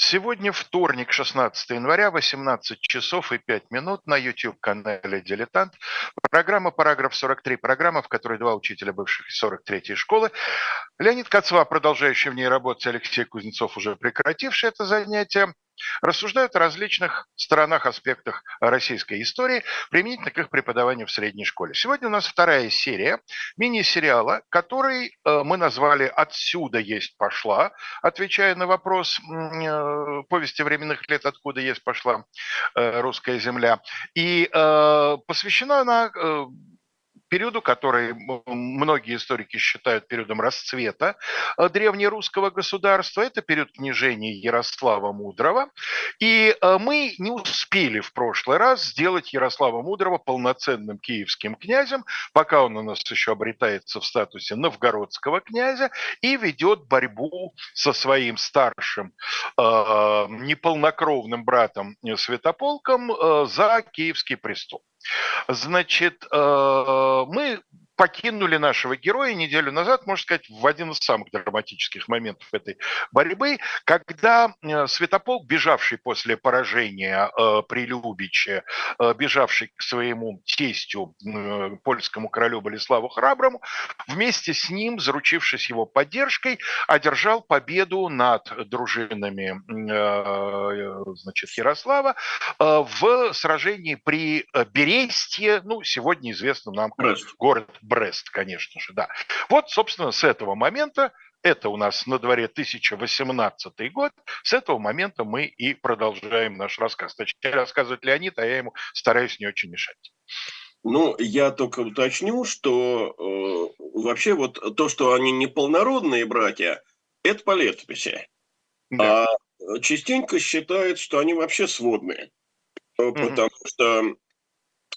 Сегодня вторник, 16 января, 18 часов и 5 минут на YouTube-канале «Дилетант». Программа «Параграф 43», программа, в которой два учителя бывших 43-й школы. Леонид Кацва, продолжающий в ней работать, Алексей Кузнецов, уже прекративший это занятие рассуждают о различных сторонах, аспектах российской истории, применительно к их преподаванию в средней школе. Сегодня у нас вторая серия мини-сериала, который э, мы назвали «Отсюда есть пошла», отвечая на вопрос э, повести временных лет «Откуда есть пошла э, русская земля». И посвящена она периоду, который многие историки считают периодом расцвета э, древнерусского государства. Это период княжения Ярослава Мудрого. И э, мы не успели в прошлый раз сделать Ярослава Мудрого полноценным киевским князем, пока он у нас еще обретается в статусе новгородского князя и ведет борьбу со своим старшим э, неполнокровным братом Святополком за киевский престол. Значит, э, мы покинули нашего героя неделю назад, можно сказать, в один из самых драматических моментов этой борьбы, когда э, Святополк, бежавший после поражения э, при Любиче, э, бежавший к своему тестю, э, польскому королю Болеславу Храброму, вместе с ним, заручившись его поддержкой, одержал победу над дружинами э, значит, Ярослава э, в сражении при Берестье, ну, сегодня известно нам как город Брест, конечно же, да. Вот, собственно, с этого момента это у нас на дворе 1018 год. С этого момента мы и продолжаем наш рассказ. Точнее, рассказывает Леонид, а я ему стараюсь не очень мешать. Ну, я только уточню, что э, вообще вот то, что они неполнородные братья, это по летописи. Да. А частенько считают, что они вообще сводные. Угу. Потому что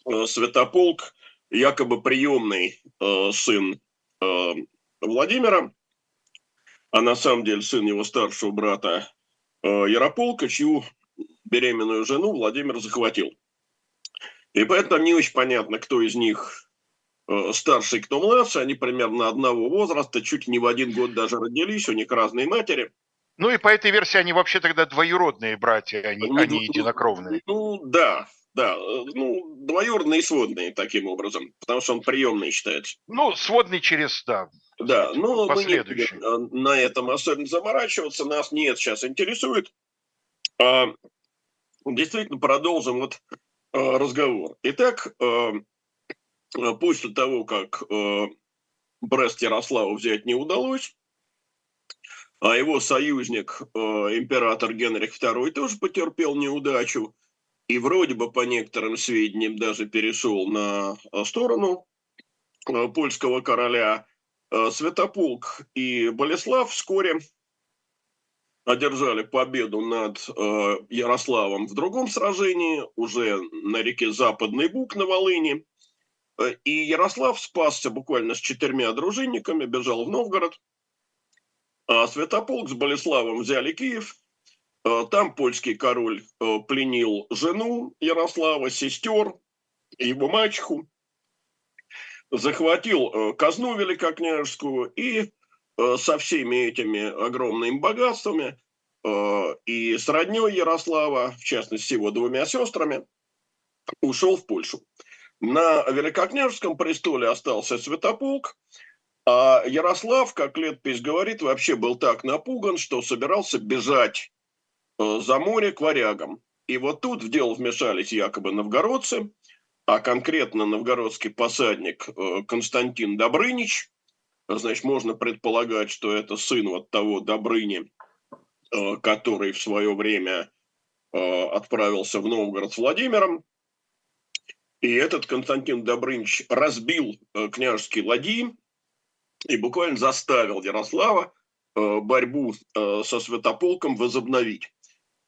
э, Святополк якобы приемный э, сын э, Владимира, а на самом деле сын его старшего брата э, Ярополка, чью беременную жену Владимир захватил. И поэтому не очень понятно, кто из них э, старший, кто младший. Они примерно одного возраста, чуть не в один год даже родились, у них разные матери. Ну и по этой версии они вообще тогда двоюродные братья, они, ну, они единокровные. Ну да, да, э, ну, двоюродные и сводные таким образом, потому что он приемный считается. Ну, сводный через, да, да, но мы не будем э, на этом особенно заморачиваться, нас нет сейчас интересует. А, действительно, продолжим вот а, разговор. Итак, а, после того, как а, Брест Ярославу взять не удалось, а его союзник, император Генрих II, тоже потерпел неудачу, и вроде бы по некоторым сведениям даже перешел на э, сторону э, польского короля. Э, Святополк и Болеслав вскоре одержали победу над Ярославом в другом сражении, уже на реке Западный Бук на Волыни. И Ярослав спасся буквально с четырьмя дружинниками, бежал в Новгород. А Святополк с Болеславом взяли Киев – там польский король э, пленил жену Ярослава, сестер, его мачеху, захватил э, казну великокняжескую и со всеми этими огромными богатствами и с родней Ярослава, в частности, его двумя сестрами, ушел в Польшу. На Великокняжеском престоле остался Святополк, а Ярослав, как летопись говорит, вообще был так напуган, что собирался бежать Э, за море к варягам. И вот тут в дело вмешались якобы новгородцы, а конкретно новгородский посадник э, Константин Добрынич. Значит, можно предполагать, что это сын вот того Добрыни, э, который в свое время отправился в Новгород с Владимиром. И этот Константин Добрынич разбил княжеские ладьи и буквально заставил Ярослава борьбу со Святополком возобновить.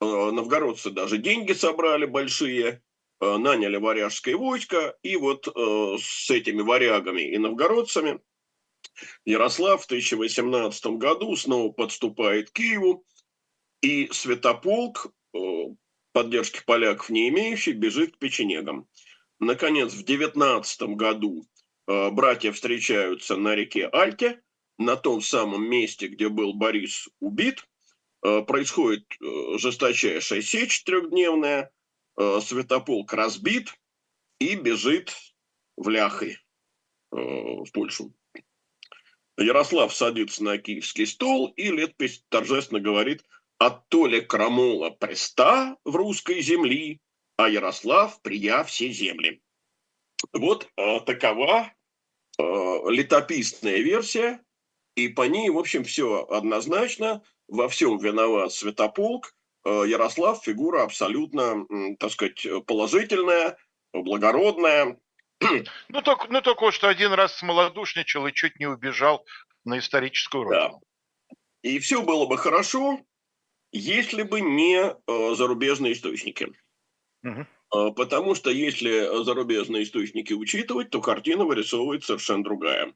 Э, новгородцы даже деньги собрали большие, э, наняли варяжское войско, и вот э, с этими варягами и новгородцами Ярослав в 1018 году снова подступает к Киеву, и Святополк, поддержки поляков не имеющий, бежит к печенегам. Наконец, в 19 году братья встречаются на реке Альте, на том самом месте, где был Борис убит – происходит жесточайшая сечь трехдневная, Святополк разбит и бежит в Ляхы в Польшу. Ярослав садится на киевский стол, и летопись торжественно говорит «От толи крамола преста в русской земли, а Ярослав прия все земли». Вот э, такова э, летописная версия, и по ней, в общем, все однозначно, во всем виноват Святополк, э, Ярослав фигура абсолютно, так сказать, положительная, благородная, ну только, ну, только что один раз смолодушничал и чуть не убежал на историческую родину. Да. И все было бы хорошо, если бы не э, зарубежные источники. Угу. Потому что если зарубежные источники учитывать, то картина вырисовывается совершенно другая.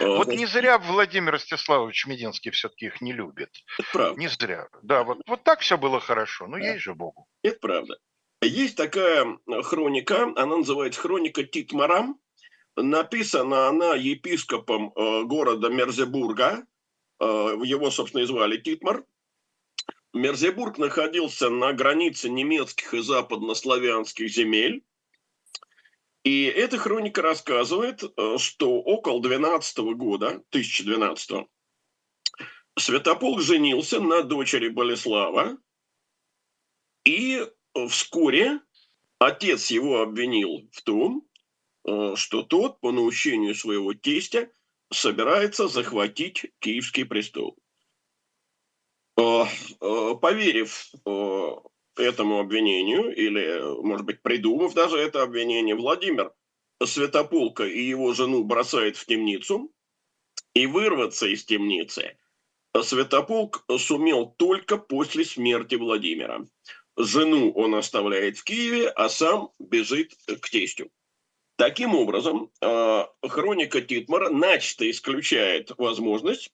Вот не зря Владимир Ростиславович Мединский все-таки их не любит. Это правда. Не зря. Да, вот, вот так все было хорошо. Ну, да. есть же Богу. Это правда. Есть такая хроника, она называется «Хроника Титмара». Написана она епископом э, города Мерзебурга. Э, его, собственно, и звали Титмар. Мерзебург находился на границе немецких и западнославянских земель. И эта хроника рассказывает, э, что около 12 года, 1012 Святополк женился на дочери Болеслава, и вскоре отец его обвинил в том, э, что тот по наущению своего тестя собирается захватить Киевский престол. Э, поверив этому обвинению, или, может быть, придумав даже это обвинение, Владимир Святополка и его жену бросает в темницу, и вырваться из темницы Святополк сумел только после смерти Владимира. Жену он оставляет в Киеве, а сам бежит к тестю. Таким образом, а, хроника Титмара начисто исключает возможность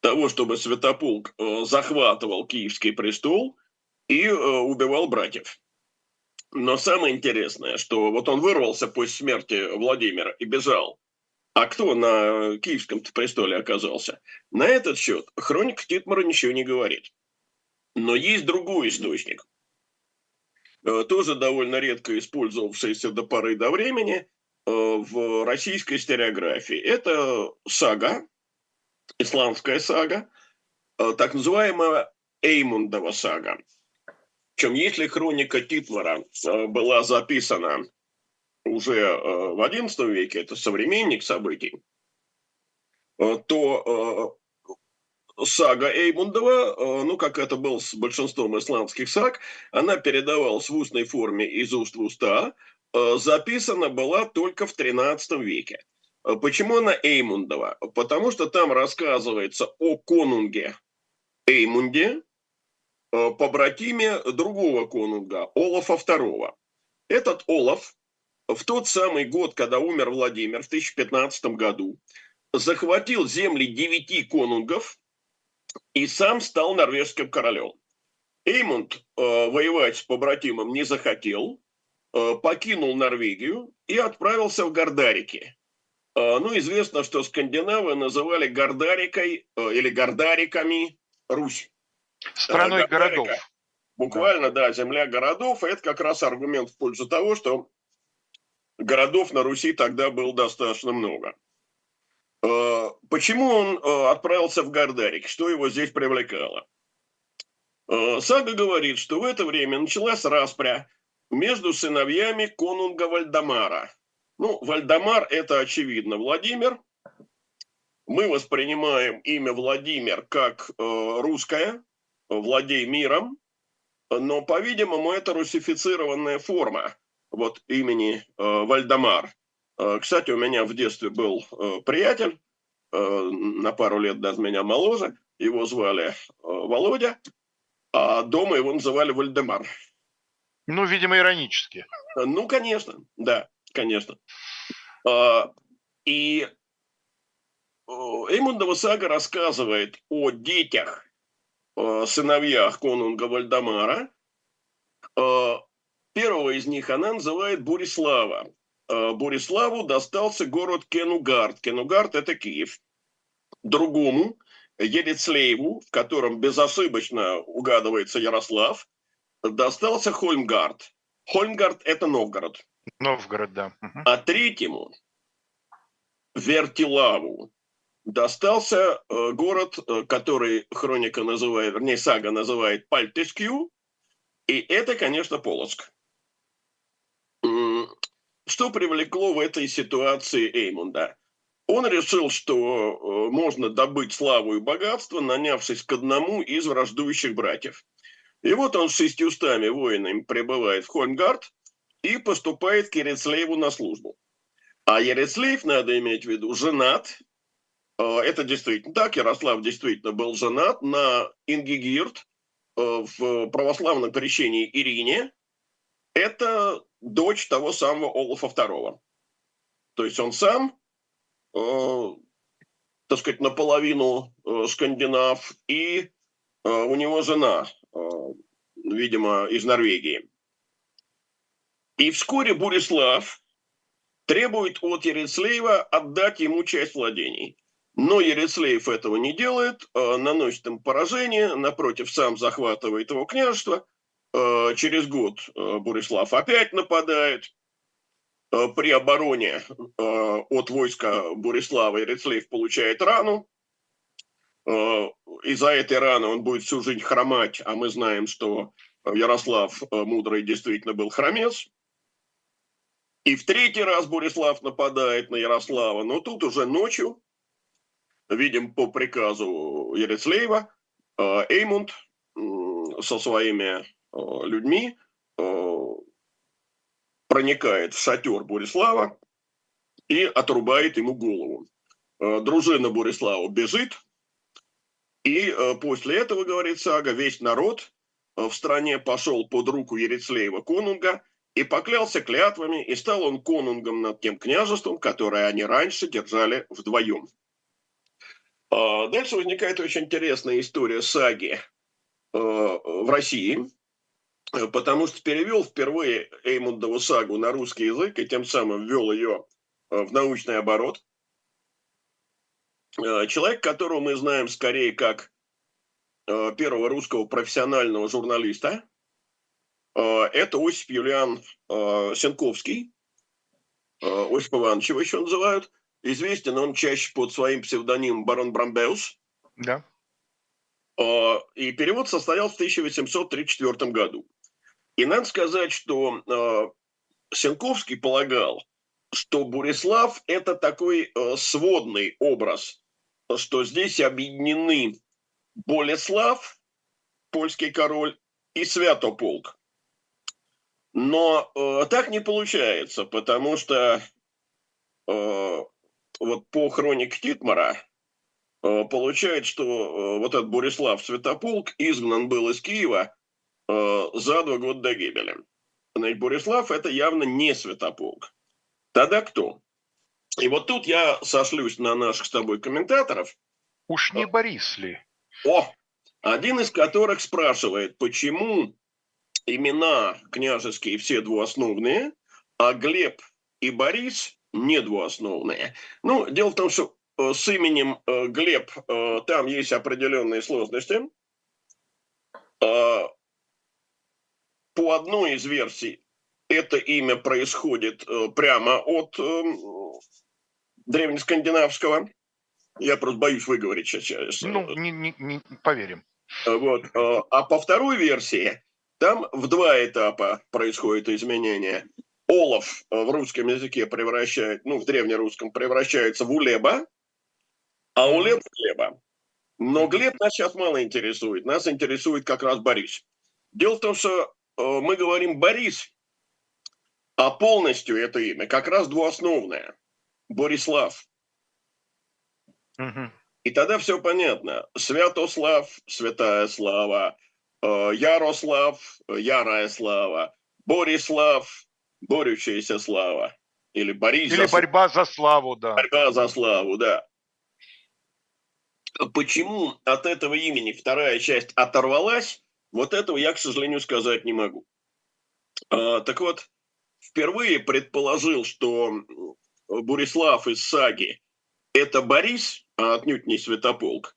того, чтобы Святополк а, захватывал Киевский престол и а, убивал братьев. Но самое интересное, что вот он вырвался после смерти Владимира и бежал. А кто на Киевском престоле оказался? На этот счет хроника Титмара ничего не говорит. Но есть другой источник, э, тоже довольно редко использовавшийся до поры до времени э, в российской стереографии. Это сага, исландская сага, э, так называемая Эймундова сага. Причем, если хроника Титмара была записана уже в XI веке, это современник событий, то сага Эймундова, э, ну, как это было с большинством исландских саг, она передавалась в устной форме из уст в уста, э, записана была только в XIII веке. Э, почему она Эймундова? Потому что там рассказывается о конунге Эймунде, побратиме другого конунга, Олафа II. Этот Олаф в тот самый год, когда умер Владимир, в 1015 году, захватил земли девяти конунгов – и сам стал норвежским королем. Эймунд э, воевать с побратимом не захотел, э, покинул Норвегию и отправился в Гордарики. Э, ну, известно, что скандинавы называли Гордарикой э, или Гордариками Русь. Страной городов. Буквально, да. да, земля городов. И это как раз аргумент в пользу того, что городов на Руси тогда было достаточно много. Э, почему он э, отправился в Гордарик? Что его здесь привлекало? Э, сага говорит, что в это время началась распря между сыновьями конунга Вальдамара. Ну, Вальдамар – это очевидно Владимир. Мы воспринимаем имя Владимир как русское, владей миром, но, по-видимому, это русифицированная форма вот имени Вальдамар – Э, кстати, у меня в детстве был э, приятель, э, на пару лет даже меня моложе, его звали Володя, а дома его называли Вальдемар. Ну, видимо, иронически. Ну, конечно, да, конечно. А, и Эймундова сага рассказывает о детях, сыновьях конунга Вальдемара. Первого из них она называет Бурислава. Э, Бориславу достался город Кенугард. Кенугард – это Киев. Другому Ерецлееву, в котором безошибочно угадывается Ярослав, достался Хольмгард. Хольмгард – это Новгород. Новгород, да. А третьему, Вертилаву, достался э, город, э, который хроника называет, вернее, сага называет Пальтескью, и это, конечно, Полоцк. Что привлекло в этой ситуации Эймунда? Он решил, что э, можно добыть славу и богатство, нанявшись к одному из враждующих братьев. И вот он с шестьюстами воинами прибывает в Хольмгард и поступает к Ерецлееву на службу. А Ерецлеев, надо иметь в виду, женат. Э, это действительно так. Ярослав действительно был женат на Ингигирд э, в православном крещении Ирине. Это дочь того самого Олафа II. То есть он сам Э, так сказать, наполовину э, скандинав, и э, у него жена, видимо, из Норвегии. И вскоре Бурислав требует от Ерецлеева отдать ему часть владений. Но Ерецлеев этого не делает, наносит им поражение, напротив, сам захватывает его княжество. Через год Бурислав опять нападает, при обороне от войска Борислава Ерецлеев получает рану. Из-за этой раны он будет всю жизнь хромать, а мы знаем, что Ярослав Мудрый действительно был хромец. И в третий раз Борислав нападает на Ярослава, но тут уже ночью, видим по приказу Ерецлеева, Эймунд со своими людьми проникает в шатер Борислава и отрубает ему голову. Э, дружина Борислава бежит, и э, после этого, говорит Сага, весь народ э, в стране пошел под руку Ерецлеева конунга и поклялся клятвами, и стал он конунгом над тем княжеством, которое они раньше держали вдвоем. Дальше возникает очень интересная история саги в России – потому что перевел впервые Эймундову сагу на русский язык и тем самым ввел ее э, в научный оборот. Э, человек, которого мы знаем скорее как э, первого русского профессионального журналиста, это Осип Юлиан Сенковский, Осип Иванович его еще называют. Известен он чаще под своим псевдонимом Барон Брамбеус. Да. И перевод состоялся в 1834 году. И надо сказать, что э, Сенковский полагал, что Бурислав – это такой э, сводный образ, что здесь объединены Болеслав, польский король, и Святополк. Но э, так не получается, потому что э, вот по хронике Титмара э, получается, что э, вот этот Борислав Святополк изгнан был из Киева Э, за два года до гибели. Значит, Борислав – это явно не Святополк. Тогда кто? И вот тут я сошлюсь на наших с тобой комментаторов. Уж не Борис ли? О, один из которых спрашивает, почему имена княжеские все двуосновные, а Глеб и Борис не двуосновные. Ну, дело в том, что э, с именем э, Глеб там есть определенные сложности по одной из версий это имя происходит э, прямо от э, древнескандинавского. Я просто боюсь выговорить сейчас. Ну, не, не, не поверим. Вот. Э, а по второй версии там в два этапа происходит изменение. Олов в русском языке превращает, ну, в древнерусском превращается в Улеба, а Улеб в Глеба. Но Глеб нас сейчас мало интересует. Нас интересует как раз Борис. Дело в том, что Э, мы говорим Борис, а полностью это имя как раз двуосновное. Борислав. Угу. И тогда все понятно. Святослав, святая слава, э, Ярослав, ярая слава, Борислав, борющаяся слава. Или Борис Или за... борьба за славу, да. Борьба за славу, да. Почему от этого имени вторая часть оторвалась, вот этого я, к сожалению, сказать не могу. А, так вот, впервые предположил, что Бурислав из саги – это Борис, а отнюдь не Святополк.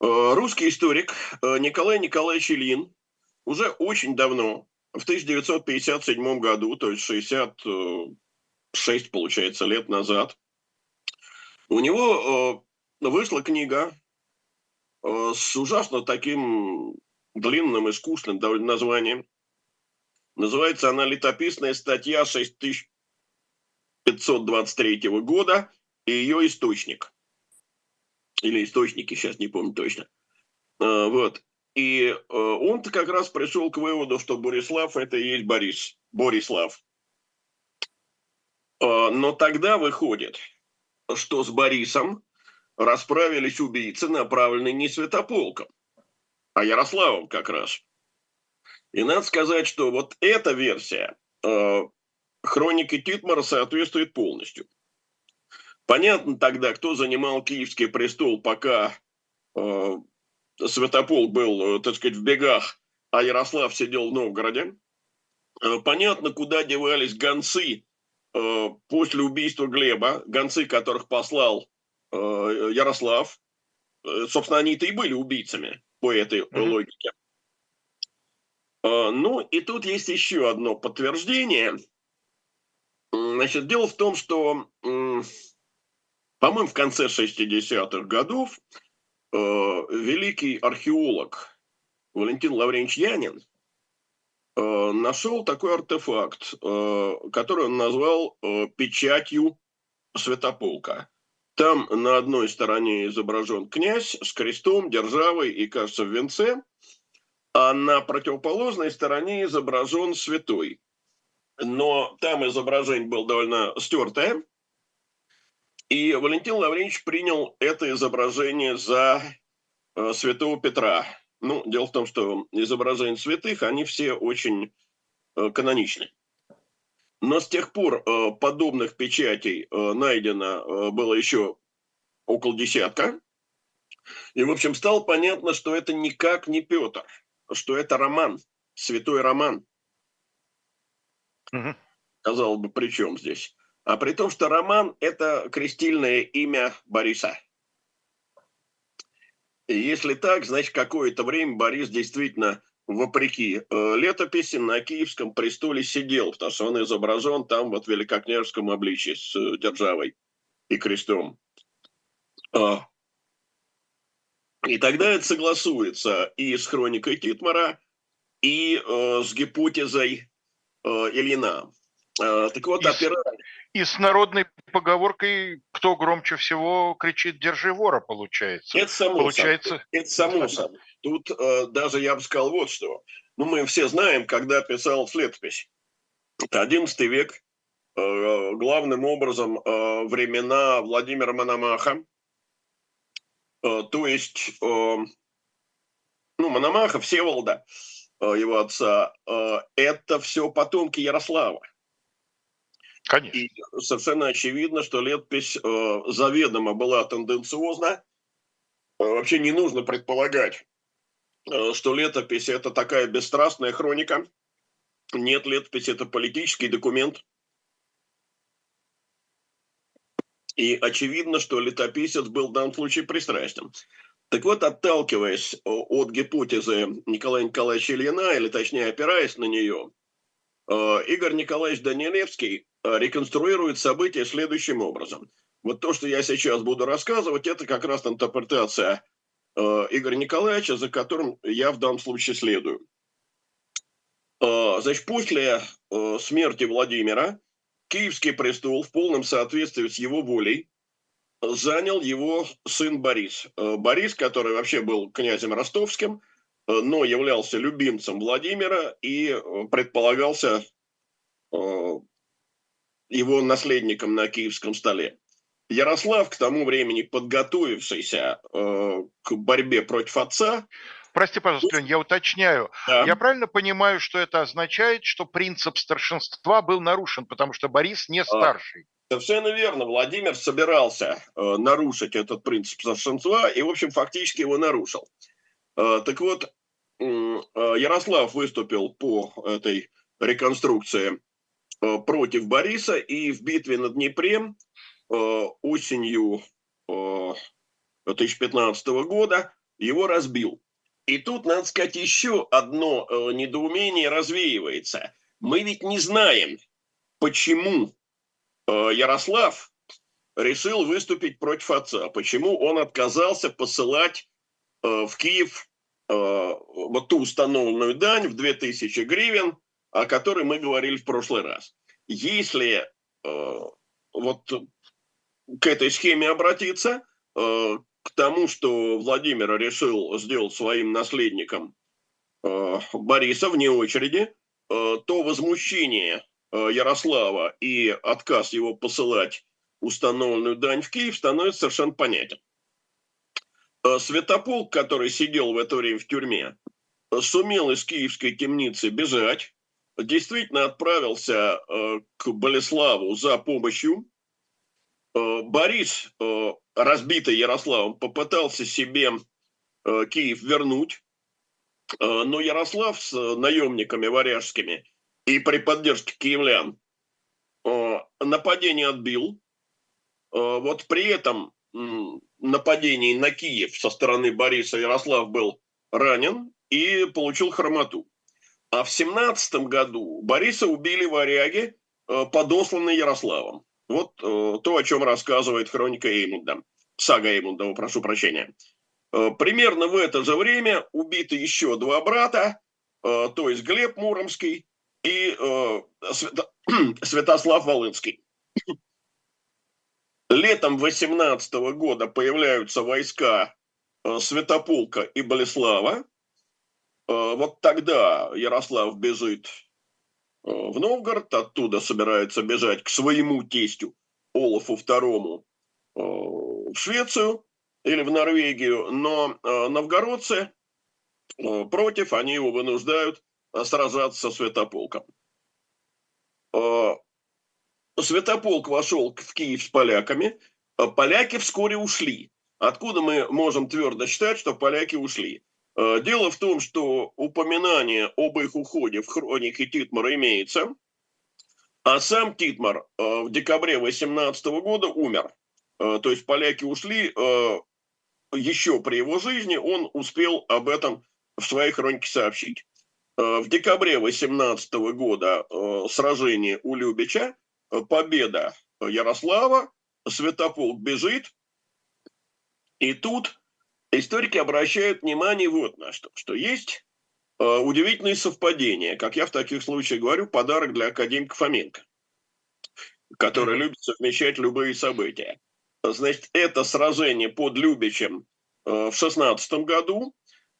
Русский историк Николай Николаевич Ильин уже очень давно, в 1957 году, то есть 66, получается, лет назад, у него вышла книга с ужасно таким длинным и скучным довольно названием. Называется она «Летописная статья 6523 года и ее источник». Или источники, сейчас не помню точно. А, вот. И э, он-то как раз пришел к выводу, что Борислав – это и есть Борис, Борислав. А, но тогда выходит, что с Борисом расправились убийцы, направленные не Святополком, а Ярославом как раз. И надо сказать, что вот эта версия э, хроники Титмара соответствует полностью. Понятно тогда, кто занимал Киевский престол, пока э, Святопол был, э, так сказать, в бегах, а Ярослав сидел в Новгороде. Э, понятно, куда девались гонцы э, после убийства Глеба, гонцы, которых послал Ярослав. Собственно, они-то и были убийцами по этой mm-hmm. логике. Ну, и тут есть еще одно подтверждение. Значит, дело в том, что, по-моему, в конце 60-х годов великий археолог Валентин Лавренч Янин э, нашел такой артефакт, э, который он назвал печатью Святополка. Там на одной стороне изображен князь с крестом, державой и, кажется, в венце, а на противоположной стороне изображен святой. Но там изображение было довольно стертое, и Валентин Лавренич принял это изображение за э, святого Петра. Ну, дело в том, что изображения святых, они все очень э, каноничны. Но с тех пор э, подобных печатей э, найдено э, было еще около десятка. И, в общем, стало понятно, что это никак не Петр, что это роман, святой роман. Угу. Казалось бы, при чем здесь? А при том, что Роман – это крестильное имя Бориса. И если так, значит, какое-то время Борис действительно, вопреки э, летописи, на Киевском престоле сидел, потому что он изображен там вот в великокняжеском обличии с э, державой и крестом. А. И тогда это согласуется и с хроникой Титмара, и э, с гипотезой э, Ильина. Э, так вот, опираясь и с народной поговоркой «кто громче всего кричит, держи вора» получается. Это само получается... собой. Это само собой. Тут э, даже я бы сказал вот что. Ну, мы все знаем, когда писал летопись. Это 11 век, э, главным образом э, времена Владимира Мономаха. Э, то есть, э, ну, Мономаха, Всеволода, э, его отца, э, это все потомки Ярослава. Конечно. И совершенно очевидно, что летопись э, заведомо была тенденциозна. Э, вообще не нужно предполагать, э, что летопись – это такая бесстрастная хроника. Нет, летопись – это политический документ. И очевидно, что летописец был в данном случае пристрастен. Так вот, отталкиваясь от гипотезы Николая Николаевича Ильина, или точнее опираясь на нее, э, Игорь Николаевич Данилевский Э, реконструирует события следующим образом. Вот то, что я сейчас буду рассказывать, это как раз интерпретация э, Игоря Николаевича, за которым я в данном случае следую. Э, значит, после э, смерти Владимира Киевский престол в полном соответствии с его волей занял его сын Борис. Э, Борис, который вообще был князем ростовским, э, но являлся любимцем Владимира и э, предполагался его наследником на киевском столе. Ярослав, к тому времени подготовившийся э, к борьбе против отца, Прости, пожалуйста, Лень, я уточняю. Да. Я правильно понимаю, что это означает, что принцип старшинства был нарушен, потому что Борис не а, старший? Совершенно верно. Владимир собирался э, нарушить этот принцип старшинства и, в общем, фактически его нарушил. Э, так вот, э, Ярослав выступил по этой реконструкции Э, против Бориса, и в битве на Днепре осенью 2015 э, года его разбил. И тут, надо сказать, еще одно недоумение развеивается. Мы ведь не знаем, почему Ярослав решил выступить против отца, почему он отказался посылать в Киев э, вот ту установленную дань в 2000 гривен, о которой мы говорили в прошлый раз. Если э, вот к этой схеме обратиться, э, к тому, что Владимир решил сделать своим наследником э, Бориса вне очереди, э, то возмущение Ярослава и отказ его посылать установленную дань в Киев становится совершенно понятен. Святополк, который сидел в это время в тюрьме, сумел из киевской темницы бежать, действительно отправился к Болеславу за помощью, Э, Борис, э, разбитый Ярославом, попытался себе э, Киев вернуть, но Ярослав с наемниками варяжскими и при поддержке киевлян нападение отбил. Вот при этом нападении на Киев со стороны Бориса Ярослав был ранен и получил хромоту. А в 17 году Бориса убили варяги, подосланные Ярославом. Вот э, то, о чем рассказывает хроника Эймунда, сага Эймунда, прошу прощения. Э, примерно в это же время убиты еще два брата, э, то есть Глеб Муромский и э, Свято... Святослав Волынский. Летом 18 года появляются войска э, Святополка и Болеслава. Э, вот тогда Ярослав бежит Э, в Новгород, оттуда собирается бежать к своему тестю Олафу II в Швецию или в Норвегию, но новгородцы против, они его вынуждают сражаться со Святополком. Святополк вошел в Киев с поляками, поляки вскоре ушли. Откуда мы можем твердо считать, что поляки ушли? Э, дело в том, что упоминание об их уходе в хронике Титмара имеется, а сам Титмар э, в декабре 18 года умер. Э, то есть поляки ушли еще при его жизни, он успел об этом в своей хронике сообщить. В декабре 18 года сражение у Любича, победа Ярослава, Святополк бежит, и тут историки обращают внимание вот на что, что есть э, удивительные совпадения, как я в таких случаях говорю, подарок для академика Фоменко, который любит совмещать любые события. Значит, это сражение под Любичем э, в 16 году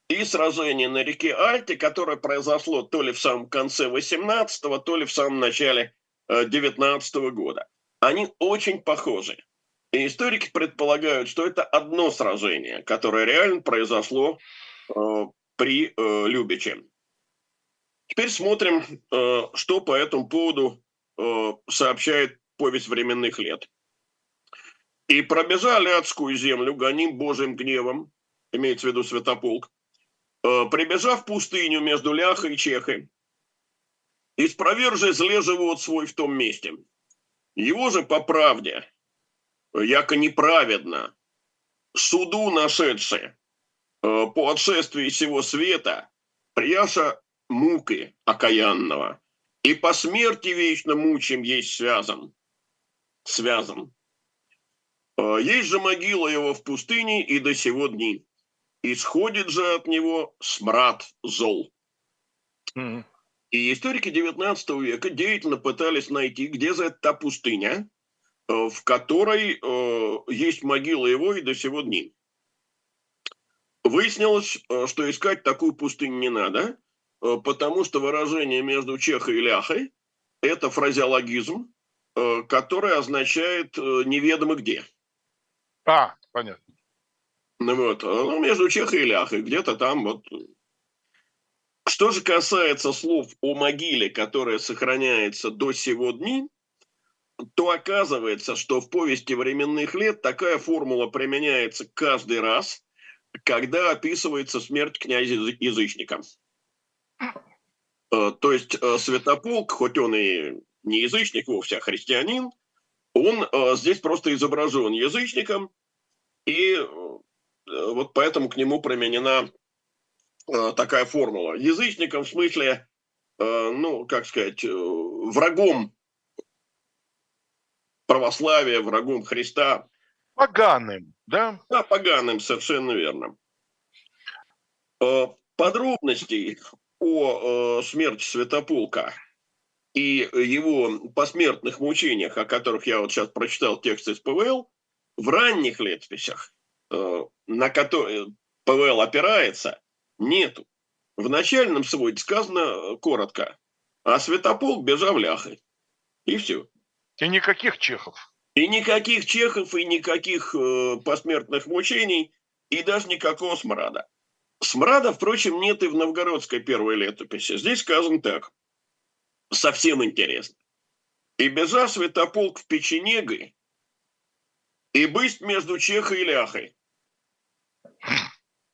и сражение на реке Альте, которое произошло то ли в самом конце 18 то ли в самом начале э, 19 года. Они очень похожи. И историки предполагают, что это одно сражение, которое реально произошло э, при э, Любиче. Теперь смотрим, э, что по этому поводу э, сообщает повесть временных лет. «И пробежали адскую землю, гоним Божьим гневом», имеется в виду Святополк, э, «прибежав пустыню между Ляхой и Чехой, и спровержи зле живот свой в том месте. Его же по правде, яко неправедно, суду нашедшие э, по отшествии всего света, прияша муки окаянного, и по смерти вечно мучим есть связан. Связан. Э, есть же могила его в пустыне и до сего дни. Исходит же от него смрад зол. Mm-hmm. И историки XIX века деятельно пытались найти, где за та пустыня, Э, в которой э, есть могила его и до сего дней. Выяснилось, э, что искать такую пустыню не надо, потому что выражение между чехой и ляхой – это фразеологизм, который означает «неведомо где». А, понятно. Ну вот, ну, между чехой и ляхой, где-то там вот. Что же касается слов о могиле, которая сохраняется до сего дней, то оказывается, что в повести временных лет такая формула применяется каждый раз, когда описывается смерть князя-язычника. Э, то есть э, Святополк, хоть он и не язычник вовсе, а христианин, он э, здесь просто изображен язычником, и вот поэтому к нему применена такая формула. Язычником в смысле, ну, как сказать, врагом православия, врагом Христа. Поганым, да? Да, поганым, совершенно верно. Подробностей о смерти Святополка и его посмертных мучениях, о которых я вот сейчас прочитал текст из ПВЛ, в ранних летописях, э, на которые ПВЛ опирается, нету. В начальном своде сказано коротко, а Святополк бежал ляхой. И все. И никаких чехов. И никаких чехов, и никаких э, посмертных мучений, и даже никакого смрада. Смрада, впрочем, нет и в новгородской первой летописи. Здесь сказано так совсем интересно. И бежа святополк в печенегой, и быть между Чехой и Ляхой.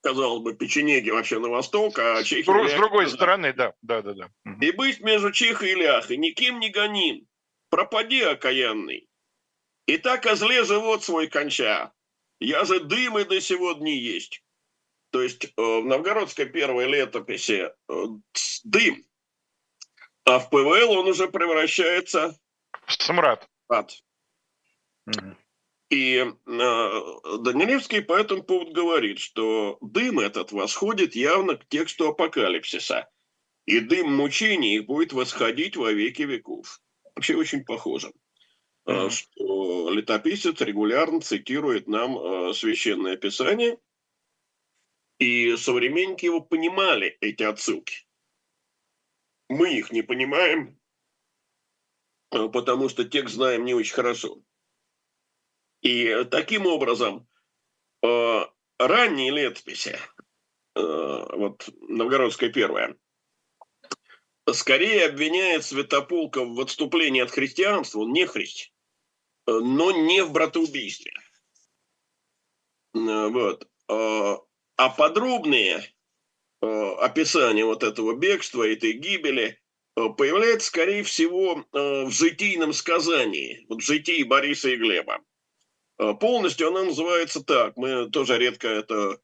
Казалось бы, печенеги вообще на восток, а Чехи... С, с другой стороны, да, да, да, да. И быть между Чехой и Ляхой, никем не гоним, пропади, окаянный. И так козле живот свой конча, я же дым и до сегодня есть. То есть э, в новгородской первой летописи э, дым а в ПВЛ он уже превращается в смрад. Ад. Mm. И э, Данилевский по этому поводу говорит, что дым этот восходит явно к тексту апокалипсиса. И дым мучений будет восходить во веки веков. Вообще очень похоже. Mm. Что летописец регулярно цитирует нам э, священное писание, и современники его понимали, эти отсылки мы их не понимаем, э, потому что текст знаем не очень хорошо. И таким образом э, ранние летописи, э, вот Новгородская первая, скорее обвиняет Святополка в отступлении от христианства, он не христ, но не в братоубийстве. Вот. А подробные Э, описание вот этого бегства, этой гибели, э, появляется, скорее всего, э, в житийном сказании, вот в житии Бориса и Глеба. Полностью она называется так. Мы тоже редко это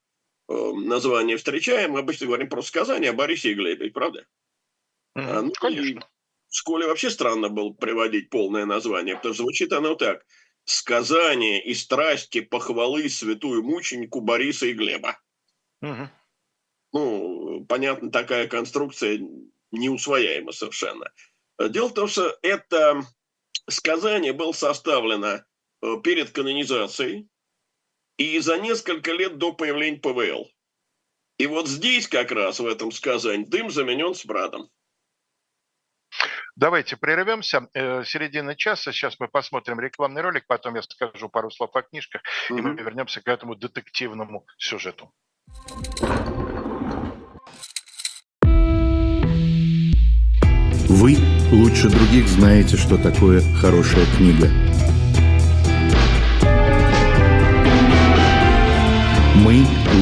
название встречаем. Мы обычно говорим про сказание о Борисе и Глебе, правда? Mm, ну, конечно. В школе вообще странно было приводить полное название, потому что звучит оно так. «Сказание и страсти похвалы святую мученику Бориса и Глеба». Угу ну, понятно, такая конструкция неусвояема совершенно. Дело в том, что это сказание было составлено э, перед канонизацией и за несколько лет до появления ПВЛ. И вот здесь как раз в этом сказании дым заменен с брадом. Давайте прервемся. Э, середина часа. Сейчас мы посмотрим рекламный ролик, потом я скажу пару слов о книжках, mm-hmm. и мы вернемся к этому детективному сюжету. Вы лучше других знаете, что такое хорошая книга.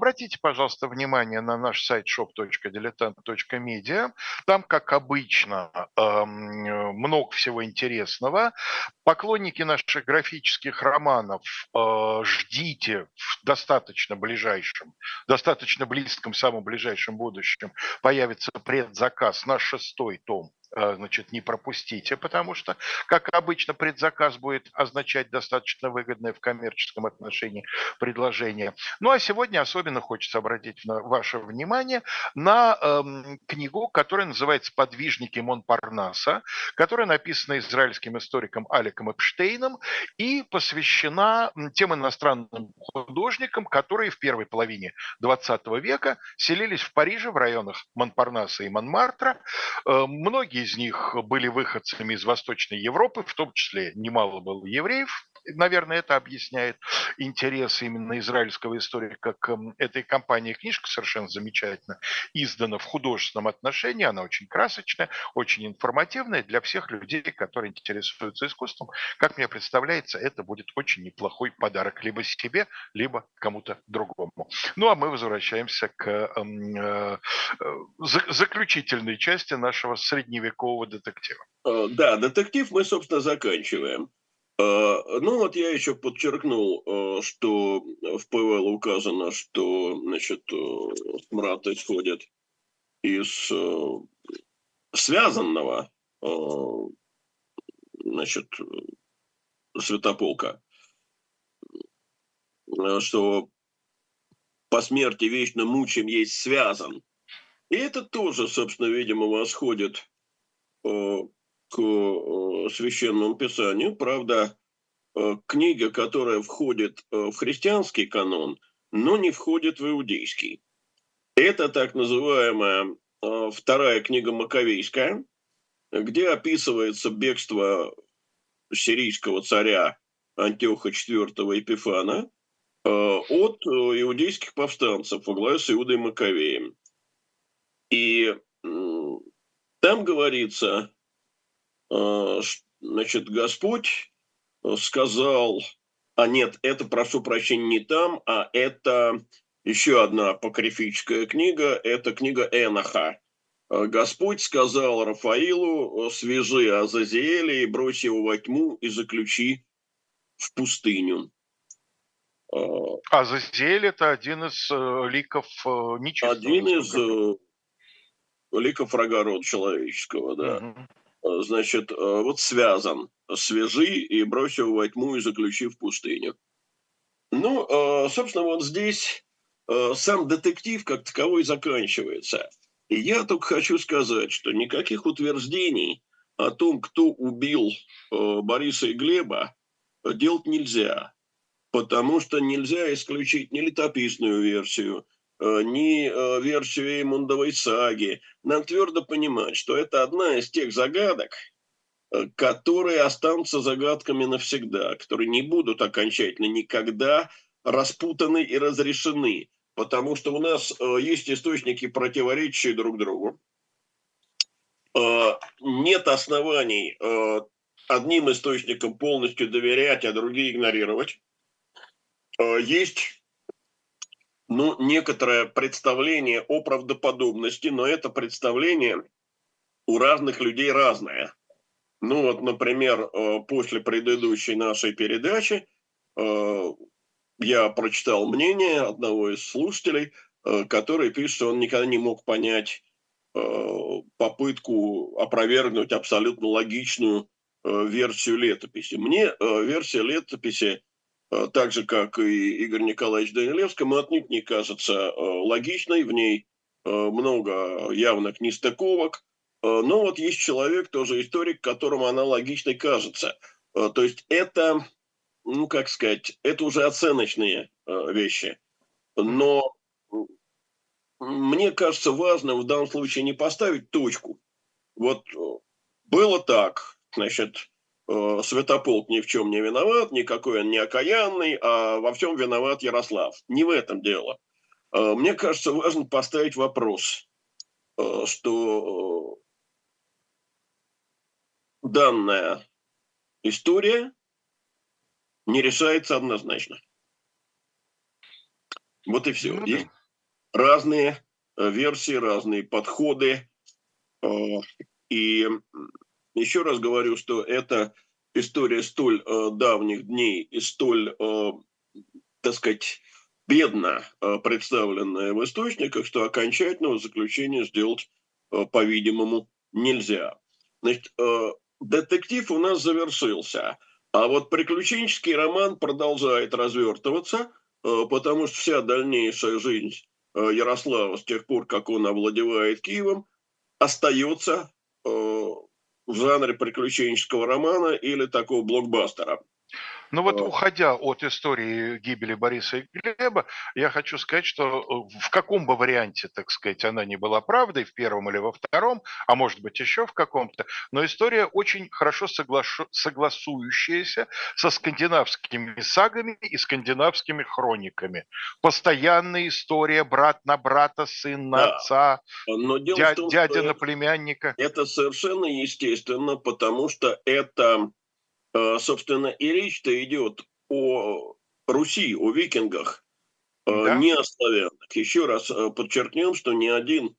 Обратите, пожалуйста, внимание на наш сайт shop.diletant.media. Там, как обычно, эм, много всего интересного. Поклонники наших графических романов, э, ждите в достаточно ближайшем, достаточно близком, самом ближайшем будущем появится предзаказ на шестой том значит, не пропустите, потому что, как обычно, предзаказ будет означать достаточно выгодное в коммерческом отношении предложение. Ну а сегодня особенно хочется обратить ваше внимание на эм, книгу, которая называется «Подвижники Монпарнаса», которая написана израильским историком Аликом Эпштейном и посвящена тем иностранным художникам, которые в первой половине 20 века селились в Париже в районах Монпарнаса и Монмартра. Э, многие из них были выходцами из Восточной Европы, в том числе немало было евреев, наверное, это объясняет интерес именно израильского историка к этой компании. Книжка совершенно замечательно издана в художественном отношении. Она очень красочная, очень информативная для всех людей, которые интересуются искусством. Как мне представляется, это будет очень неплохой подарок либо себе, либо кому-то другому. Ну, а мы возвращаемся к э, э, заключительной части нашего средневекового детектива. Э, да, детектив мы, собственно, заканчиваем. Э, ну вот я еще подчеркнул, э, что в ПВЛ указано, что значит, э, смрад исходит из связанного значит, святополка, что по смерти вечно мучим есть связан. И это тоже, собственно, видимо, восходит э, священному писанию. Правда, э, книга, которая входит э, в христианский канон, но не входит в иудейский. Это так называемая вторая книга Маковейская, где описывается бегство сирийского царя Антиоха IV Епифана от иудейских повстанцев во главе с Иудой Маковеем. И там говорится значит, Господь э, сказал, а нет, это, прошу прощения, не там, а это еще одна апокрифическая книга, это книга Эноха. Э, Господь сказал Рафаилу, свяжи Азазиэля и брось его во тьму и заключи в пустыню. Азазиэль – это один из ликов нечистого. Один из ликов врага рода человеческого, да. Угу. Э, значит, э, вот связан. Свяжи и брось его во тьму и заключи в пустыню. Ну, э, собственно, вот здесь сам детектив как таковой заканчивается. И я только хочу сказать, что никаких утверждений о том, кто убил Бориса и Глеба, делать нельзя. Потому что нельзя исключить ни летописную версию, ни э, версию Эймундовой саги. Нам твердо понимать, что это одна из тех загадок, э, которые останутся загадками навсегда, которые не будут окончательно никогда распутаны и разрешены, потому что у нас есть источники, противоречащие друг другу. Нет оснований одним источникам полностью доверять, а другие игнорировать. Есть ну, некоторое представление о правдоподобности, но это представление у разных людей разное. Ну вот, например, э, после предыдущей нашей передачи э, я прочитал мнение одного из слушателей, э, который пишет, что он никогда не мог понять попытку опровергнуть абсолютно логичную версию летописи. Мне версия летописи так же, как и Игорь Николаевич Данилевский, мы отнюдь не кажется э, логичной, в ней э, много явных нестыковок, но вот есть человек, тоже историк, которому она логичной кажется. То есть это, ну как сказать, это уже оценочные вещи. Но мне кажется важным в данном случае не поставить точку. Вот было так, значит, Святополк ни в чем не виноват, никакой он не окаянный, а во всем виноват Ярослав. Не в этом дело. Э, мне кажется, важно поставить вопрос, э, что данная история не решается однозначно. Вот и все. Ну Есть разные версии, разные подходы. И еще раз говорю, что это история столь э, давних дней и столь, э, так сказать, бедно э, представленная в источниках, что окончательного заключения сделать, э, по-видимому, нельзя. Значит, детектив у нас завершился, а вот приключенческий роман продолжает развертываться, потому что вся дальнейшая жизнь Ярослава с тех пор, как он овладевает Киевом, остается в жанре приключенческого романа или такого блокбастера. Ну вот, уходя от истории гибели Бориса и Глеба, я хочу сказать, что э, в каком бы варианте, так сказать, она не была правдой, в первом или во втором, а может быть еще в каком-то, но история очень хорошо соглашу, согласующаяся со скандинавскими сагами и скандинавскими хрониками. Постоянная история брат на брата, сын на да. отца, но дело дя, том, дядя на племянника. Это совершенно естественно, потому что это собственно, и речь-то идет о Руси, о викингах, э, да. не о славянах. Еще раз э, подчеркнем, что ни один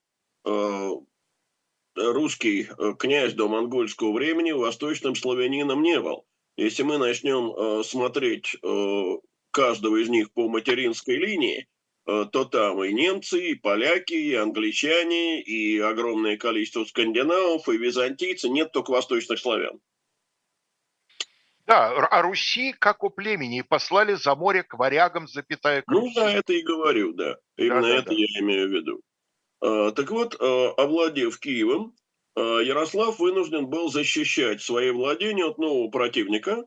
русский князь до монгольского времени восточным славянином не был. Если мы начнем смотреть каждого из них по материнской линии, то там и немцы, и поляки, и англичане, и огромное количество скандинавов, и византийцы, нет только восточных славян. Да, а Руси, как у племени, послали за море к варягам, запятая к Ну, да, это и говорю, да. Именно да, это да. я имею в виду. А, так вот, а, овладев Киевом, а, Ярослав вынужден был защищать свои владения от нового противника,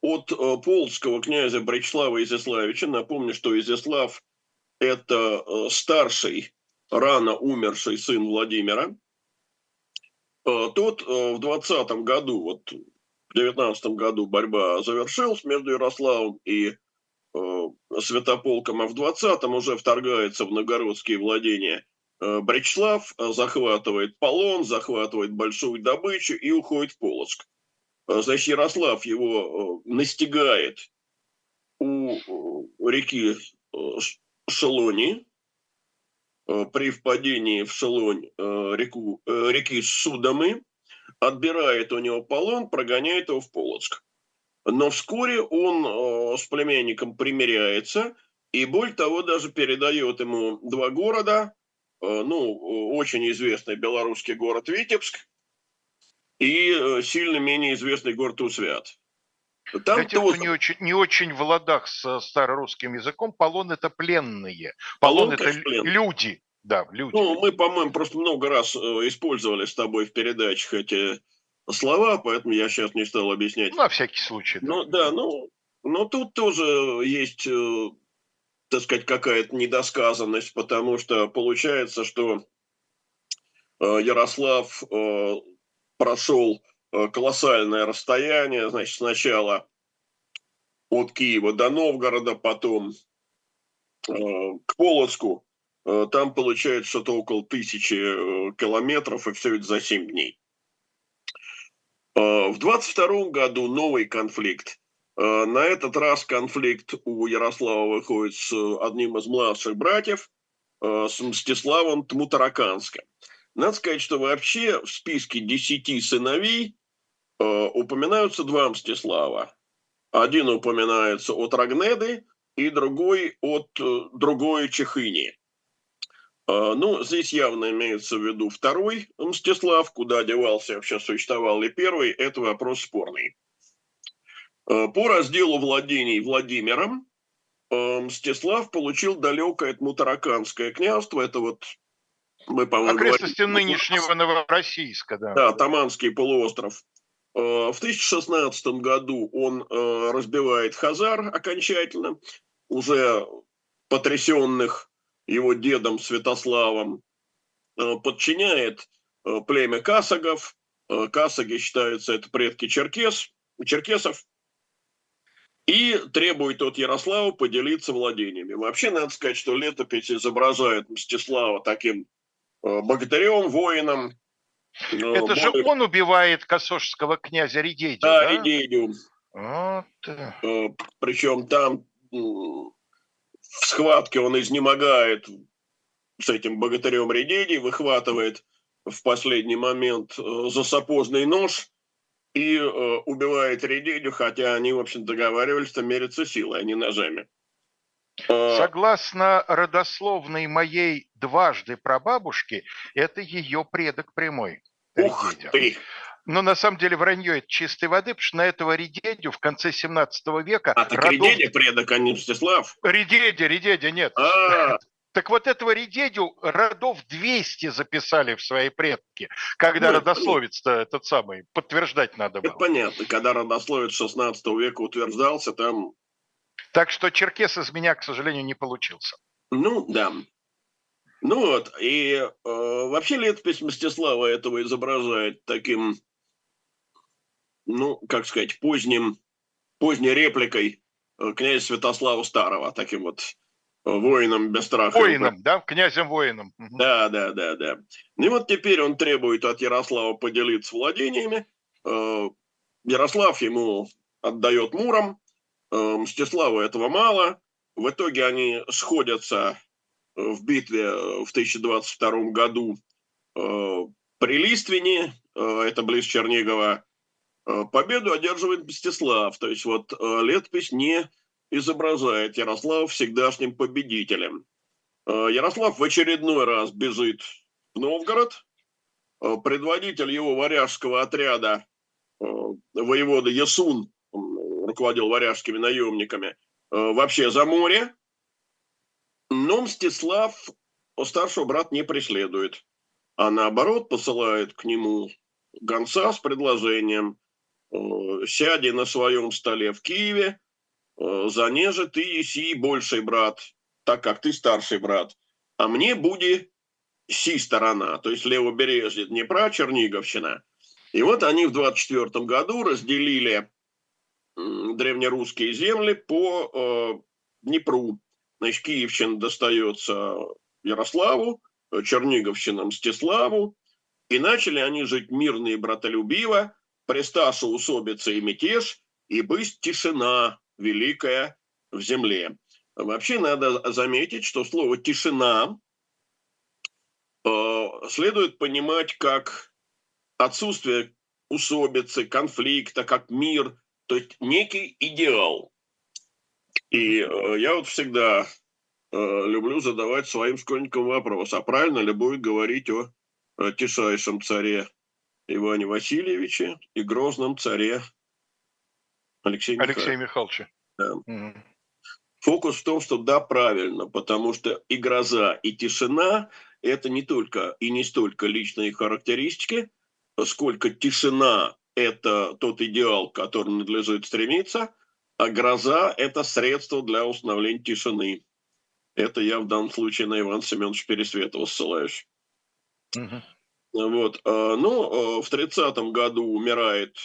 от полского князя Бречслава Изяславича. Напомню, что Изяслав – это старший, рано умерший сын Владимира. Тот в 20 году, вот в 19 году борьба завершилась между Ярославом и э, Святополком, а в 20-м уже вторгается в новгородские владения э, Бречслав, э, захватывает Полон, захватывает большую добычу и уходит в Полоцк. Э, значит, Ярослав его э, настигает у реки Шелони, при впадении в Шелонь реку, реки Судомы, отбирает у него полон, прогоняет его в Полоцк. Но вскоре он э, с племянником примиряется, и более того, даже передает ему два города, э, ну, очень известный белорусский город Витебск и э, сильно менее известный город Усвят. Там Для тех, кто не очень, не очень в ладах с старорусским языком, полон – это пленные. Полон, полон это пленные. люди. Да, люди. Ну, мы, по-моему, просто много раз э, использовали с тобой в передачах эти слова, поэтому я сейчас не стал объяснять. На всякий случай. Да. Ну, да, ну, но тут тоже есть, э, так сказать, какая-то недосказанность, потому что получается, что э, Ярослав прошел колоссальное расстояние, значит, сначала от Киева до Новгорода, потом к Полоцку, там получается что-то около тысячи э, километров, и все это за 7 дней. Э, в 22 году новый конфликт. На этот раз конфликт у Ярослава выходит с одним из младших братьев, с Мстиславом Тмутараканским. Надо сказать, что вообще в списке 10 сыновей упоминаются два Мстислава. Один упоминается от Рагнеды, и другой от другой Чехыни. А, ну, здесь явно имеется в виду второй Мстислав, куда девался, вообще существовал и первый, это вопрос спорный. А, по разделу владений Владимиром а, Мстислав получил далекое от Мутараканское княжество, это вот мы, по-моему, Окрестности говорим, нынешнего Новороссийска, да. Да, Таманский полуостров. В 1016 году он разбивает Хазар окончательно, уже потрясенных его дедом Святославом, э, подчиняет э, племя касагов. Э, касаги считаются это предки черкес, черкесов. И требует от Ярослава поделиться владениями. Вообще, надо сказать, что летопись изображает Мстислава таким богатырем, воином. Это более... же он убивает косожского князя Редейдю, да? Да, Редейдю. Вот. Причем там в схватке он изнемогает с этим богатырем Редеди, выхватывает в последний момент э, засапожный нож и э, убивает Редедю, хотя они, в общем, договаривались, что мерятся силой, а не ножами. Э, Согласно родословной моей дважды прабабушки, это ее предок прямой. Ух ты! Но на самом деле вранье это чистой воды, потому что на этого Редедю в конце 17 века... А, так родов... Редедя предок, а не Мстислав? Редедя, Редедя, нет. А, так вот этого Редедю родов 200 записали в свои предки, когда ну, родословец этот самый подтверждать надо было. Это понятно, когда родословец 16 века утверждался, там... Так что черкес из меня, к сожалению, не получился. Ну, да. Ну вот, и э, вообще летопись Мстислава этого изображает таким, ну, как сказать, поздним, поздней репликой э, князя Святослава Старого, таким вот воином без страха. Воином, да, князем-воином. Да, да, да, да. И вот теперь он требует от Ярослава поделиться владениями. Э, Ярослав ему отдает Муром, э, Мстиславу этого мало. В итоге они сходятся э, в битве в 1022 году при Листвене, это близ Чернигова. Победу одерживает Мстислав. То есть вот летопись не изображает Ярослава всегдашним победителем. Э, Ярослав в очередной раз бежит в Новгород. Э, предводитель его варяжского отряда, э, воевода Ясун, руководил варяжскими наемниками, вообще за море. Но Мстислав старшего брата не преследует, а наоборот посылает к нему гонца с предложением «Сяди на своем столе в Киеве, Э, занеже ты еси больший брат, так как ты старший брат, а мне будет си сторона, то есть левобережье Днепра, Черниговщина. И вот они в 24 году разделили древнерусские земли по э, Днепру. Значит, Киевщина достается Ярославу, Черниговщина Мстиславу, и начали они жить мирно и братолюбиво, престашу усобица и мятеж, и быть тишина великая в земле. Вообще надо заметить, что слово «тишина» э, следует понимать как отсутствие усобицы, конфликта, как мир, то есть некий идеал. И э, я вот всегда э, люблю задавать своим школьникам вопрос, а правильно ли будет говорить о тишайшем царе Иване Васильевиче и грозном царе Алексей, Алексей Михайлович. Да. Угу. Фокус в том, что да, правильно, потому что и гроза, и тишина – это не только и не столько личные характеристики, сколько тишина – это тот идеал, к которому надлежит стремиться, а гроза – это средство для установления тишины. Это я в данном случае на Ивана Семеновича Пересветова ссылаюсь. Угу. Вот. А, ну, а, в 30 году умирает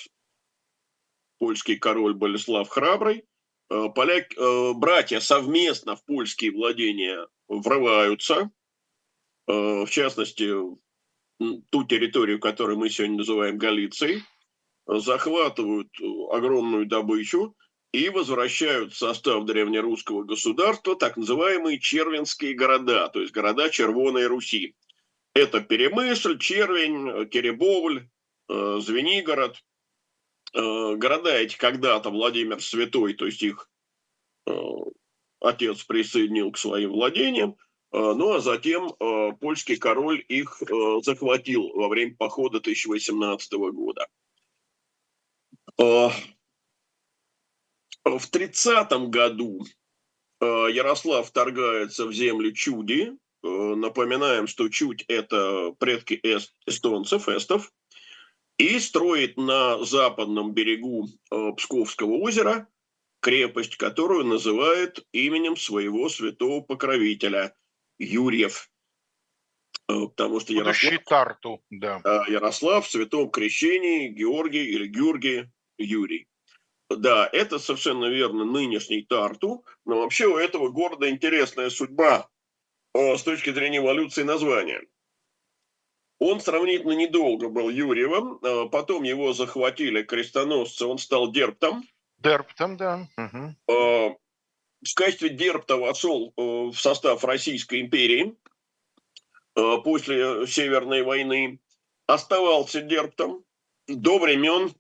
польский король Болеслав Храбрый. Э, поляк, братья совместно в польские владения врываются, в частности, ту территорию, которую мы сегодня называем Галицией, захватывают огромную добычу и возвращают в состав древнерусского государства так называемые червенские города, то есть города Червоной Руси. Это Перемышль, Червень, Теребовль, Звенигород – Э, города эти когда-то Владимир Святой, то есть их э, отец присоединил к своим владениям, э, ну а затем польский король их захватил во время похода 1018 года. В 30 году Ярослав вторгается в земли Чуди. Напоминаем, что Чуть – это предки эстонцев, эстов – и строит на западном берегу э, Псковского озера крепость, которую называют именем своего святого покровителя Юрьев. Э, потому что Ярослав, Тарту, да. Ярослав в святом крещении Георгий или Георгий Юрий. Да, это совершенно верно нынешний Тарту, но вообще у этого города интересная судьба э, с точки зрения эволюции названия – он сравнительно недолго был Юрьевым, а потом его захватили крестоносцы, он стал Дерптом. Дерптом, да. Угу. В качестве Дерпта вошел э, в состав Российской империи э, после Северной войны. Оставался Дерптом до времен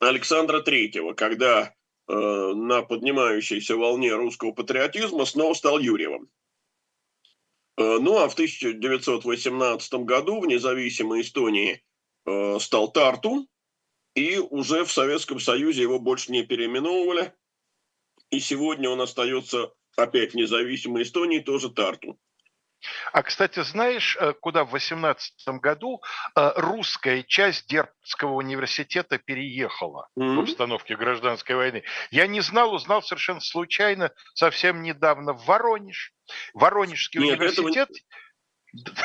Александра Третьего, когда э, на поднимающейся волне русского патриотизма снова стал Юрьевым. Э, ну а в 1918 году в независимой Эстонии э, стал Тарту, и уже в Советском Союзе его больше не переименовывали. И сегодня он остается опять независимой Эстонии, тоже Тарту. А, кстати, знаешь, э, куда в 18 году э, русская часть Дербского университета переехала mm-hmm. в обстановке гражданской войны? Я не знал, узнал совершенно случайно, совсем недавно в Воронеж. Воронежский Нет, университет... Этого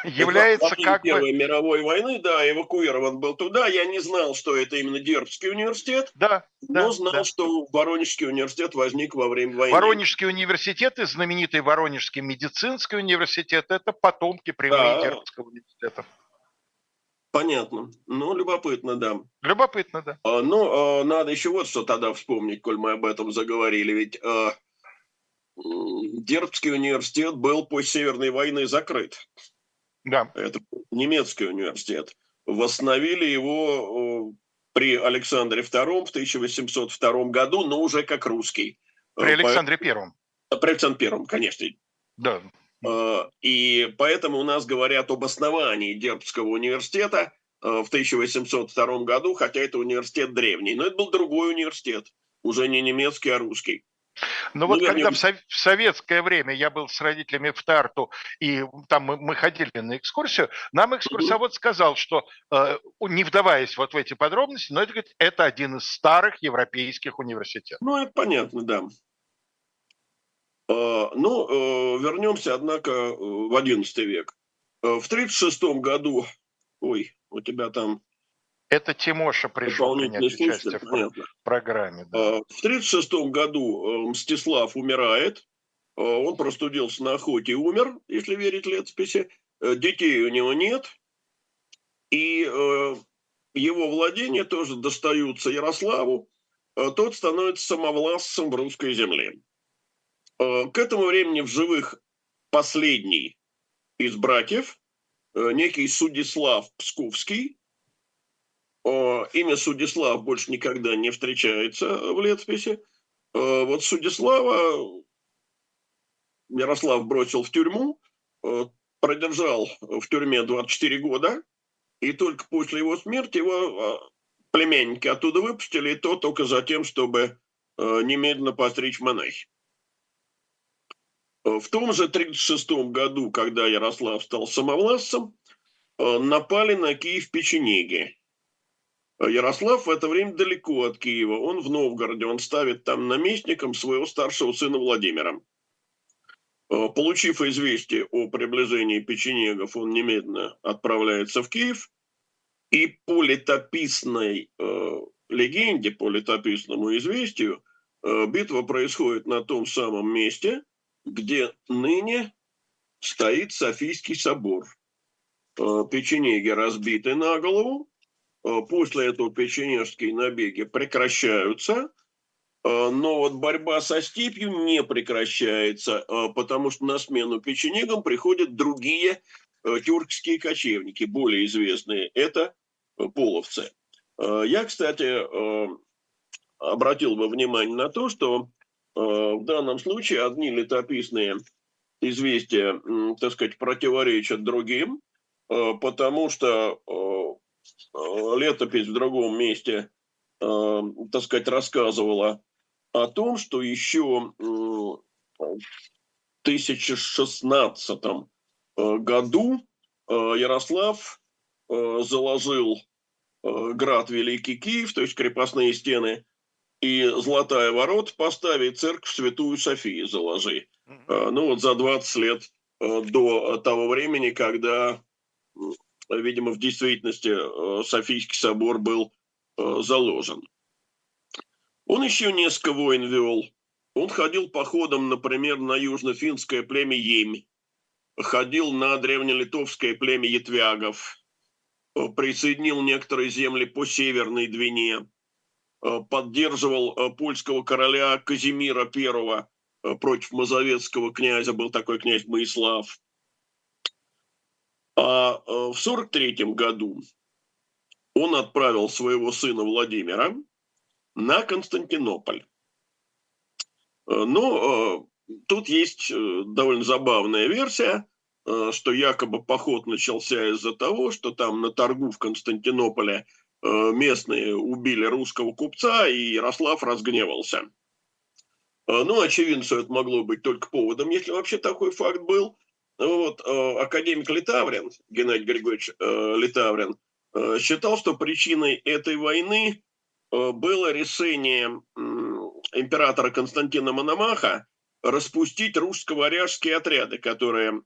является как Первой бы... мировой войны, да, эвакуирован был туда. Я не знал, что это именно Дербский университет, да, но да, знал, да. что Воронежский университет возник во время войны. Воронежский университет и знаменитый Воронежский медицинский университет – это потомки прямые да. Дербского университета. Понятно. Ну, любопытно, да. Любопытно, да. А, ну, а, надо еще вот что тогда вспомнить, коль мы об этом заговорили. Ведь а, Дербский университет был после Северной войны закрыт. Да. Это немецкий университет. Восстановили его при Александре II в 1802 году, но уже как русский. При Александре Первом. При Александре Первом, конечно. Да. А, и поэтому у нас говорят об основании Дербского университета а, в 1802 году, хотя это университет древний. Но это был другой университет, уже не немецкий, а русский. Но ну, вот когда в, сов- в советское время я был с родителями в Тарту, и там мы, мы ходили на экскурсию, нам экскурсовод сказал, что, э, не вдаваясь вот в эти подробности, но это, говорит, это один из старых европейских университетов. Ну, это понятно, да. Uh, ну, uh, вернемся, однако, в XI век. В 1936 году, ой, у тебя там это Тимоша пришел принять участие в программе. Да. А, в 1936 году э, Мстислав умирает. А, он простудился на охоте и умер, если верить летописи. Э, детей у него нет. И э, его владения тоже достаются Ярославу. Тот становится самовластцем в русской земле. К этому времени в живых последний из братьев, некий Судислав Псковский, имя Судислав больше никогда не встречается в летописи. Вот Судислава Ярослав бросил в тюрьму, продержал в тюрьме 24 года, и только после его смерти его племянники оттуда выпустили, и то только за тем, чтобы немедленно постричь монахи. В том же 1936 году, когда Ярослав стал самовластцем, напали на Киев печенеги. Ярослав в это время далеко от Киева, он в Новгороде, он ставит там наместником своего старшего сына Владимира. Э, получив известие о приближении печенегов, он немедленно отправляется в Киев, и по летописной э, легенде, по летописному известию, э, битва происходит на том самом месте, где ныне стоит Софийский собор. Э, печенеги разбиты на голову, Э, после этого печенежские набеги прекращаются, э, но вот борьба со степью не прекращается, э, потому что на смену печенегам приходят другие тюркские кочевники, более известные. Это половцы. Я, кстати, обратил бы внимание на то, что в данном случае одни летописные известия, так сказать, противоречат другим, потому что Э, летопись в другом месте, э, так сказать, рассказывала о том, что еще в 1016 э, году Ярослав заложил град Великий Киев, то есть крепостные стены, и Золотая ворот поставить церковь Святую Софию заложи. Ну вот за 20 лет до того времени, когда видимо, в действительности э, Софийский собор был э, заложен. Он еще несколько войн вел. Он ходил походом, например, на южно-финское племя Емь, ходил на древнелитовское племя Ятвягов, э, присоединил некоторые земли по Северной Двине, поддерживал польского короля Казимира I против мазовецкого князя, был такой князь Моислав – а э, в 1943 году он отправил своего сына Владимира на Константинополь. Э, но э, тут есть довольно забавная версия, что якобы поход начался из-за того, что там на торгу в Константинополе местные убили русского купца, и Ярослав разгневался. Ну, очевидно, что это могло быть только поводом, если вообще такой факт был. Вот, академик Литаврин, Геннадий Григорьевич Литаврин, считал, что причиной этой войны было решение императора Константина Мономаха распустить русско-варяжские отряды, которые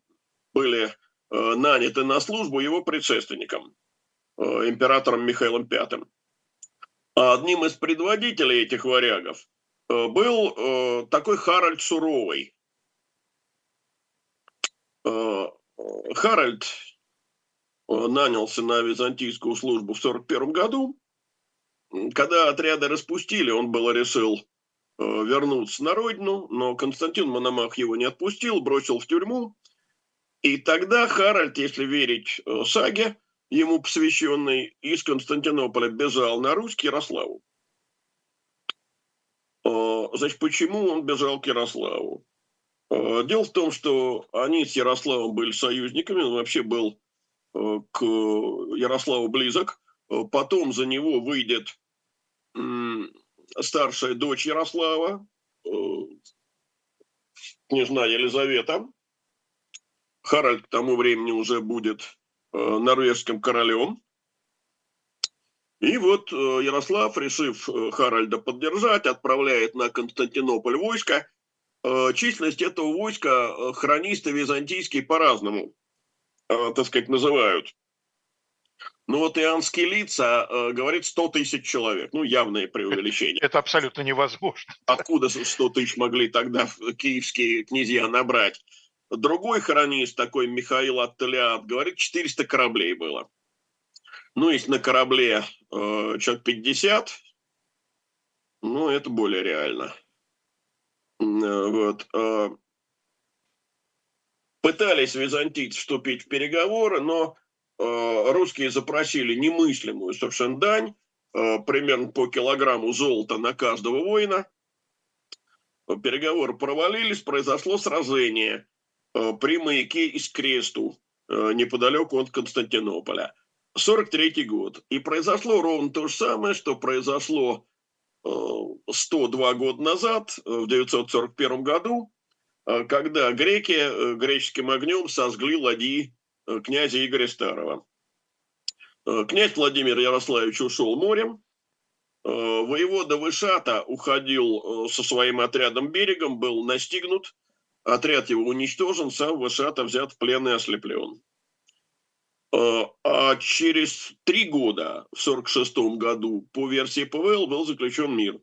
были э, наняты на службу его предшественником, э, императором Михаилом V. А одним из предводителей этих варягов э, был такой Харальд Суровый. Харальд нанялся на византийскую службу в 1941 году. Когда отряды распустили, он было решил Э, вернуться на родину, но Константин Мономах его не отпустил, бросил в тюрьму. И тогда Харальд, если верить э, саге, ему посвященный, из Константинополя бежал на Русь к Ярославу. Э, значит, почему он бежал к Ярославу? Дело в том, что они с Ярославом были союзниками, он вообще был к Ярославу близок. Потом за него выйдет старшая дочь Ярослава, э, княжна Елизавета. Харальд к тому времени уже будет э, норвежским королем. И вот э, Ярослав, решив Харальда поддержать, отправляет на Константинополь войско. Численность этого войска хронисты византийские по-разному, так сказать, называют. Ну вот Иоанн Скелица э, говорит 100 тысяч человек. Ну, явное преувеличение. Это абсолютно невозможно. Откуда 100 тысяч могли тогда киевские князья набрать? Другой хронист, такой Михаил Аттелиад, говорит, 400 кораблей было. Ну, если на корабле э, человек 50, ну, это более реально. Э, вот. Э, пытались византийцы вступить в переговоры, но Э, русские запросили немыслимую совершенно дань, э, примерно по килограмму золота на каждого воина. Переговоры провалились, произошло сражение при маяке из Кресту, неподалеку от Константинополя. 43 год. И произошло ровно то же самое, что произошло 102 года назад, в 941 году, когда греки греческим огнем сожгли ладьи Э, князя Игоря Старого. Э, князь Владимир Ярославич ушел морем. Э, воевода Вышата уходил со своим отрядом берегом, был настигнут. Отряд его уничтожен, сам Вышата взят в плен и ослеплен. А через три года, в 1946 году, по версии ПВЛ, был заключен мир.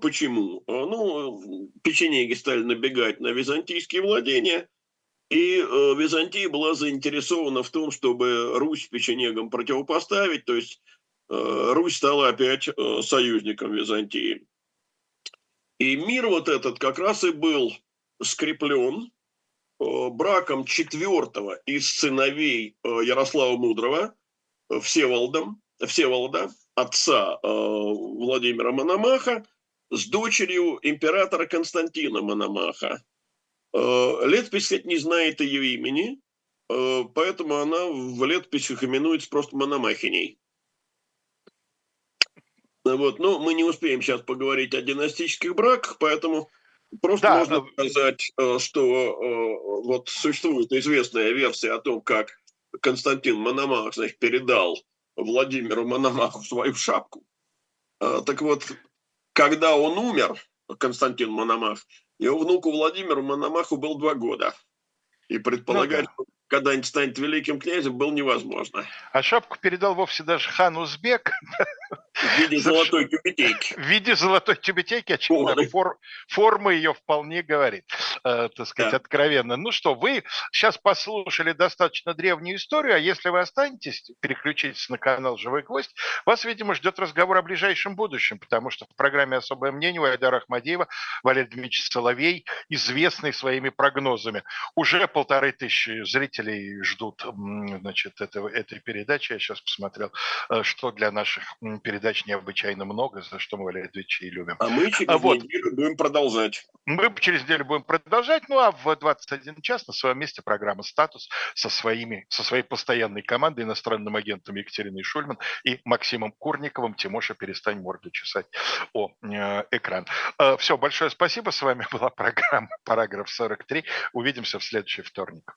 Почему? Ну, печенеги стали набегать на византийские владения, и э, Византия была заинтересована в том, чтобы Русь печенегам противопоставить, то есть э, Русь стала опять э, союзником Византии. И мир вот этот как раз и был скреплен э, браком четвертого из сыновей э, Ярослава Мудрого, э, Всеволодом, Всеволода, отца э, Владимира Мономаха, с дочерью императора Константина Мономаха. Э, летопись, кстати, не знает ее имени, э, поэтому она в летописях именуется просто Мономахиней. Вот, но мы не успеем сейчас поговорить о династических браках, поэтому просто да, можно но... сказать, э, что вот существует известная версия о том, как Константин Мономах, значит, передал Владимиру Мономаху свою шапку. Так вот, когда он умер, Константин Мономах, его внуку Владимиру Мономаху был два года. И предполагать, ну, да когда-нибудь станет великим князем, было невозможно. А шапку передал вовсе даже хан Узбек. В виде золотой тюбетейки. В виде золотой тюбетейки, очевидно, фор, форма ее вполне говорит, э, так сказать, да. откровенно. Ну что, вы сейчас послушали достаточно древнюю историю, а если вы останетесь, переключитесь на канал «Живой гвоздь», вас, видимо, ждет разговор о ближайшем будущем, потому что в программе «Особое мнение» у Айдара Ахмадеева Валерий Дмитриевич Соловей, известный своими прогнозами. Уже полторы тысячи зрителей зрителей ждут значит, этого, этой передачи. Я сейчас посмотрел, э, что для наших передач необычайно много, за что мы, Валерий Ильич, и любим. А мы через а вот. неделю будем продолжать. Мы через неделю будем продолжать. Ну а в 21 час на своем месте программа «Статус» со, своими, со своей постоянной командой, иностранным агентом Екатериной Шульман и Максимом Курниковым. Тимоша, перестань морду чесать о э, экран. Э, все, большое спасибо. С вами была программа «Параграф 43». Увидимся в следующий вторник.